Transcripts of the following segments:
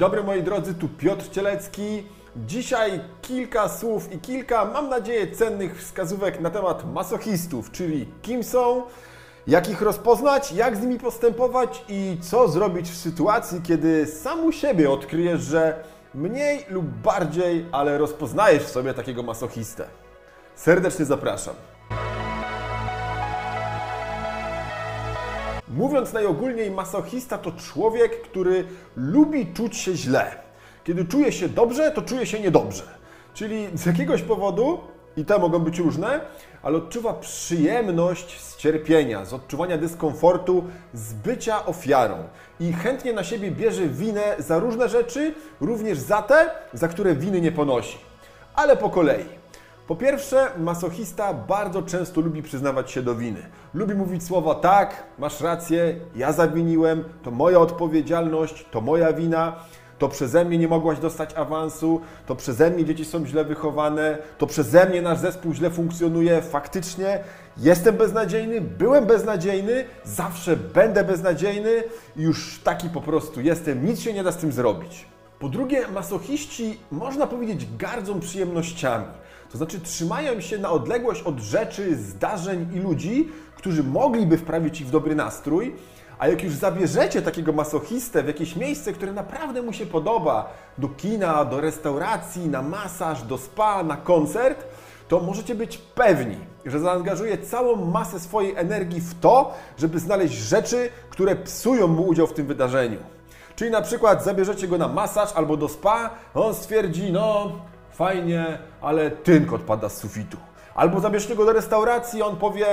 dobry moi drodzy, tu Piotr Cielecki. Dzisiaj kilka słów i kilka, mam nadzieję, cennych wskazówek na temat masochistów, czyli kim są, jak ich rozpoznać, jak z nimi postępować i co zrobić w sytuacji, kiedy sam u siebie odkryjesz, że mniej lub bardziej, ale rozpoznajesz w sobie takiego masochistę. Serdecznie zapraszam. Mówiąc najogólniej, masochista to człowiek, który lubi czuć się źle. Kiedy czuje się dobrze, to czuje się niedobrze. Czyli z jakiegoś powodu, i te mogą być różne, ale odczuwa przyjemność z cierpienia, z odczuwania dyskomfortu, z bycia ofiarą. I chętnie na siebie bierze winę za różne rzeczy, również za te, za które winy nie ponosi. Ale po kolei. Po pierwsze, masochista bardzo często lubi przyznawać się do winy. Lubi mówić słowa tak, masz rację, ja zawiniłem, to moja odpowiedzialność, to moja wina, to przeze mnie nie mogłaś dostać awansu, to przeze mnie dzieci są źle wychowane, to przeze mnie nasz zespół źle funkcjonuje. Faktycznie jestem beznadziejny, byłem beznadziejny, zawsze będę beznadziejny już taki po prostu jestem, nic się nie da z tym zrobić. Po drugie, masochiści, można powiedzieć, gardzą przyjemnościami. To znaczy trzymają się na odległość od rzeczy, zdarzeń i ludzi, którzy mogliby wprawić ich w dobry nastrój, a jak już zabierzecie takiego masochistę w jakieś miejsce, które naprawdę mu się podoba, do kina, do restauracji, na masaż, do spa, na koncert, to możecie być pewni, że zaangażuje całą masę swojej energii w to, żeby znaleźć rzeczy, które psują mu udział w tym wydarzeniu. Czyli na przykład zabierzecie go na masaż albo do spa, on stwierdzi, no fajnie, ale tynk odpada z sufitu. Albo zabierzcie go do restauracji, on powie,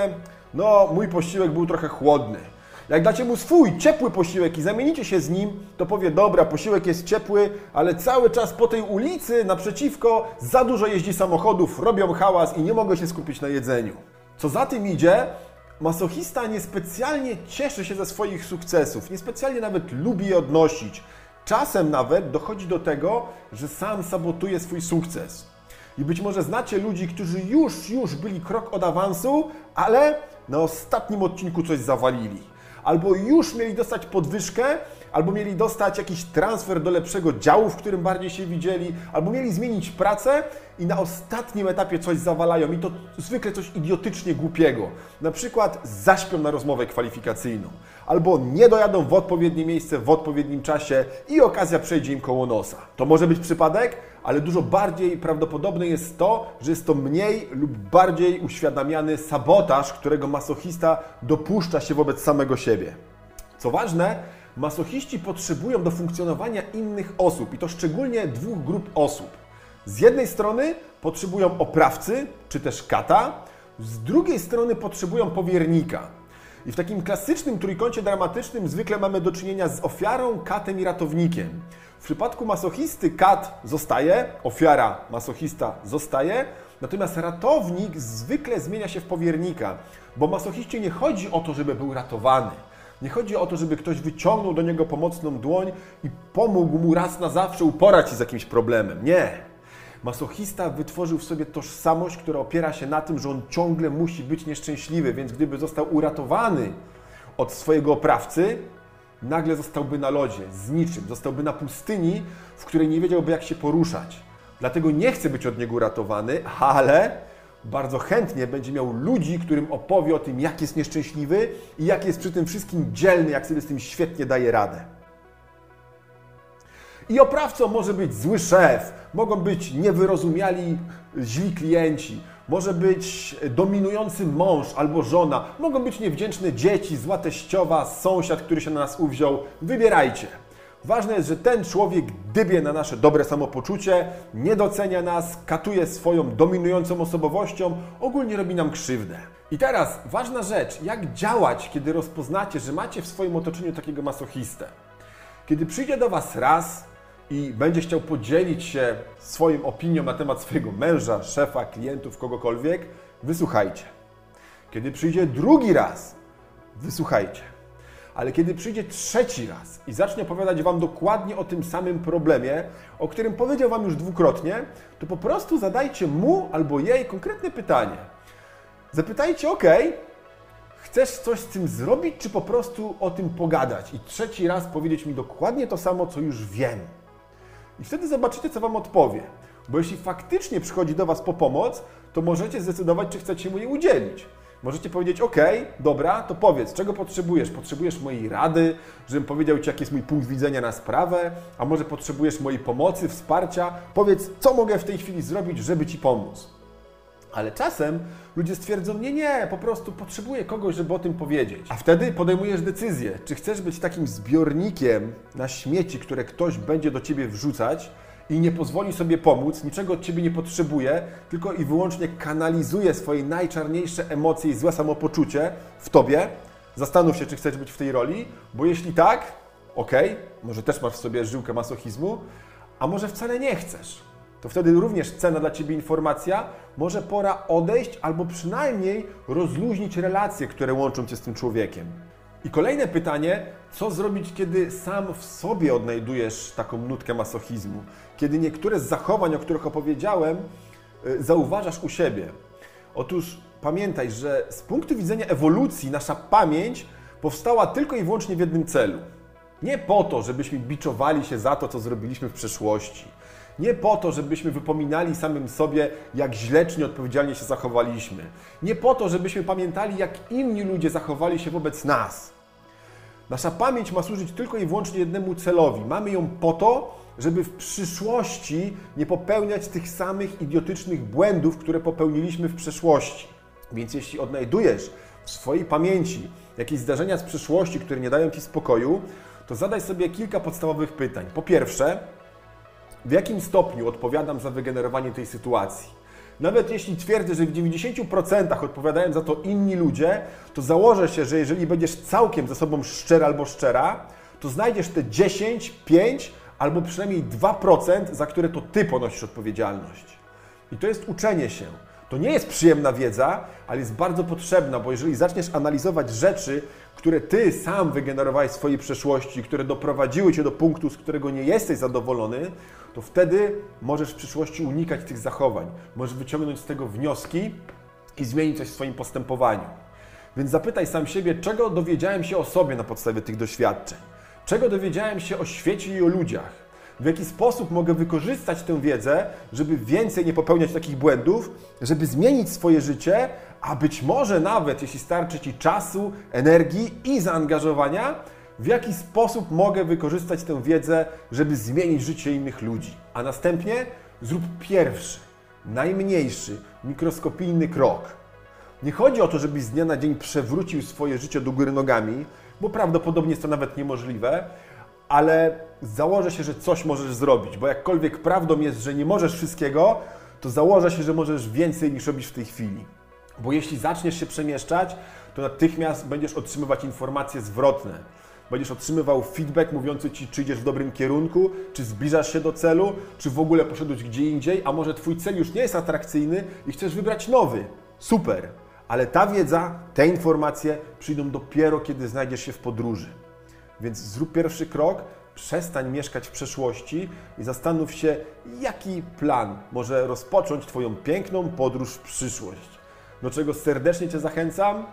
no mój posiłek był trochę chłodny. Jak dacie mu swój ciepły posiłek i zamienicie się z nim, to powie, dobra, posiłek jest ciepły, ale cały czas po tej ulicy naprzeciwko za dużo jeździ samochodów, robią hałas i nie mogę się skupić na jedzeniu. Co za tym idzie, masochista niespecjalnie cieszy się ze swoich sukcesów, niespecjalnie nawet lubi je odnosić. Czasem nawet dochodzi do tego, że sam sabotuje swój sukces. I być może znacie ludzi, którzy już, już byli krok od awansu, ale na ostatnim odcinku coś zawalili. Albo już mieli dostać podwyżkę, albo mieli dostać jakiś transfer do lepszego działu, w którym bardziej się widzieli, albo mieli zmienić pracę i na ostatnim etapie coś zawalają i to zwykle coś idiotycznie głupiego. Na przykład zaśpią na rozmowę kwalifikacyjną, albo nie dojadą w odpowiednie miejsce w odpowiednim czasie i okazja przejdzie im koło nosa. To może być przypadek, ale dużo bardziej prawdopodobne jest to, że jest to mniej lub bardziej uświadamiany sabotaż, którego masochista dopuszcza się wobec samego siebie. Co ważne, masochiści potrzebują do funkcjonowania innych osób i to szczególnie dwóch grup osób. Z jednej strony potrzebują oprawcy, czy też kata, z drugiej strony potrzebują powiernika. I w takim klasycznym trójkącie dramatycznym zwykle mamy do czynienia z ofiarą, katem i ratownikiem. W przypadku masochisty kat zostaje, ofiara masochista zostaje, natomiast ratownik zwykle zmienia się w powiernika, bo masochiście nie chodzi o to, żeby był ratowany. Nie chodzi o to, żeby ktoś wyciągnął do niego pomocną dłoń i pomógł mu raz na zawsze uporać się z jakimś problemem. Nie. Masochista wytworzył w sobie tożsamość, która opiera się na tym, że on ciągle musi być nieszczęśliwy, więc gdyby został uratowany od swojego oprawcy, nagle zostałby na lodzie, z niczym, zostałby na pustyni, w której nie wiedziałby jak się poruszać. Dlatego nie chce być od niego uratowany, ale bardzo chętnie będzie miał ludzi, którym opowie o tym, jak jest nieszczęśliwy i jak jest przy tym wszystkim dzielny, jak sobie z tym świetnie daje radę. I oprawcą może być zły szef, mogą być niewyrozumiali, źli klienci, może być dominujący mąż albo żona, mogą być niewdzięczne dzieci, zła teściowa, sąsiad, który się na nas uwziął. Wybierajcie. Ważne jest, że ten człowiek dybie na nasze dobre samopoczucie, nie docenia nas, katuje swoją dominującą osobowością, ogólnie robi nam krzywdę. I teraz ważna rzecz, jak działać, kiedy rozpoznacie, że macie w swoim otoczeniu takiego masochistę. Kiedy przyjdzie do Was raz i będzie chciał podzielić się swoją opinią na temat swojego męża, szefa, klientów, kogokolwiek, wysłuchajcie. Kiedy przyjdzie drugi raz, wysłuchajcie ale kiedy przyjdzie trzeci raz i zacznie opowiadać Wam dokładnie o tym samym problemie, o którym powiedział Wam już dwukrotnie, to po prostu zadajcie mu albo jej konkretne pytanie. Zapytajcie, ok, chcesz coś z tym zrobić, czy po prostu o tym pogadać? I trzeci raz powiedzieć mi dokładnie to samo, co już wiem. I wtedy zobaczycie, co Wam odpowie. Bo jeśli faktycznie przychodzi do Was po pomoc, to możecie zdecydować, czy chcecie mu jej udzielić. Możecie powiedzieć, ok, dobra, to powiedz, czego potrzebujesz? Potrzebujesz mojej rady, żebym powiedział Ci, jaki jest mój punkt widzenia na sprawę, a może potrzebujesz mojej pomocy, wsparcia? Powiedz, co mogę w tej chwili zrobić, żeby Ci pomóc. Ale czasem ludzie stwierdzą, nie, nie, po prostu potrzebuję kogoś, żeby o tym powiedzieć. A wtedy podejmujesz decyzję, czy chcesz być takim zbiornikiem na śmieci, które ktoś będzie do Ciebie wrzucać, i nie pozwoli sobie pomóc, niczego od ciebie nie potrzebuje, tylko i wyłącznie kanalizuje swoje najczarniejsze emocje i złe samopoczucie w tobie. Zastanów się, czy chcesz być w tej roli, bo jeśli tak, ok, może też masz w sobie żyłkę masochizmu, a może wcale nie chcesz. To wtedy również cena dla ciebie informacja, może pora odejść albo przynajmniej rozluźnić relacje, które łączą cię z tym człowiekiem. I kolejne pytanie, co zrobić, kiedy sam w sobie odnajdujesz taką nutkę masochizmu? Kiedy niektóre z zachowań, o których opowiedziałem, y, zauważasz u siebie. Otóż pamiętaj, że z punktu widzenia ewolucji nasza pamięć powstała tylko i wyłącznie w jednym celu. Nie po to, żebyśmy biczowali się za to, co zrobiliśmy w przeszłości. Nie po to, żebyśmy wypominali samym sobie, jak źle czy nieodpowiedzialnie się zachowaliśmy. Nie po to, żebyśmy pamiętali, jak inni ludzie zachowali się wobec nas. Nasza pamięć ma służyć tylko i wyłącznie jednemu celowi. Mamy ją po to, żeby w przyszłości nie popełniać tych samych idiotycznych błędów, które popełniliśmy w przeszłości. Więc jeśli odnajdujesz w swojej pamięci jakieś zdarzenia z przeszłości, które nie dają Ci spokoju, to zadaj sobie kilka podstawowych pytań. Po pierwsze, w jakim stopniu odpowiadam za wygenerowanie tej sytuacji? Nawet jeśli twierdzę, że w 90% odpowiadają za to inni ludzie, to założę się, że jeżeli będziesz całkiem ze sobą szczery albo szczera, to znajdziesz te 10, 5 albo przynajmniej 2%, za które to Ty ponosisz odpowiedzialność. I to jest uczenie się. To nie jest przyjemna wiedza, ale jest bardzo potrzebna, bo jeżeli zaczniesz analizować rzeczy, które Ty sam wygenerowałeś w swojej przeszłości, które doprowadziły Cię do punktu, z którego nie jesteś zadowolony, to wtedy możesz w przyszłości unikać tych zachowań. Możesz wyciągnąć z tego wnioski i zmienić coś w swoim postępowaniu. Więc zapytaj sam siebie, czego dowiedziałem się o sobie na podstawie tych doświadczeń. Czego dowiedziałem się o świecie i o ludziach? W jaki sposób mogę wykorzystać tę wiedzę, żeby więcej nie popełniać takich błędów, żeby zmienić swoje życie, a być może nawet, jeśli starczy Ci czasu, energii i zaangażowania, w jaki sposób mogę wykorzystać tę wiedzę, żeby zmienić życie innych ludzi. A następnie zrób pierwszy, najmniejszy, mikroskopijny krok. Nie chodzi o to, żebyś z dnia na dzień przewrócił swoje życie do góry nogami, bo prawdopodobnie jest to nawet niemożliwe, ale założę się, że coś możesz zrobić, bo jakkolwiek prawdą jest, że nie możesz wszystkiego, to założę się, że możesz więcej niż robisz w tej chwili. Bo jeśli zaczniesz się przemieszczać, to natychmiast będziesz otrzymywać informacje zwrotne. Będziesz otrzymywał feedback mówiący Ci, czy idziesz w dobrym kierunku, czy zbliżasz się do celu, czy w ogóle poszedłeś gdzie indziej, a może Twój cel już nie jest atrakcyjny i chcesz wybrać nowy. Super! Ale ta wiedza, te informacje przyjdą dopiero, kiedy znajdziesz się w podróży. Więc zrób pierwszy krok, przestań mieszkać w przeszłości i zastanów się, jaki plan może rozpocząć Twoją piękną podróż w przyszłość. Do czego serdecznie Cię zachęcam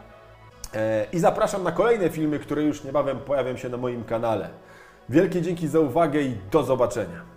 e, i zapraszam na kolejne filmy, które już niebawem pojawią się na moim kanale. Wielkie dzięki za uwagę i do zobaczenia.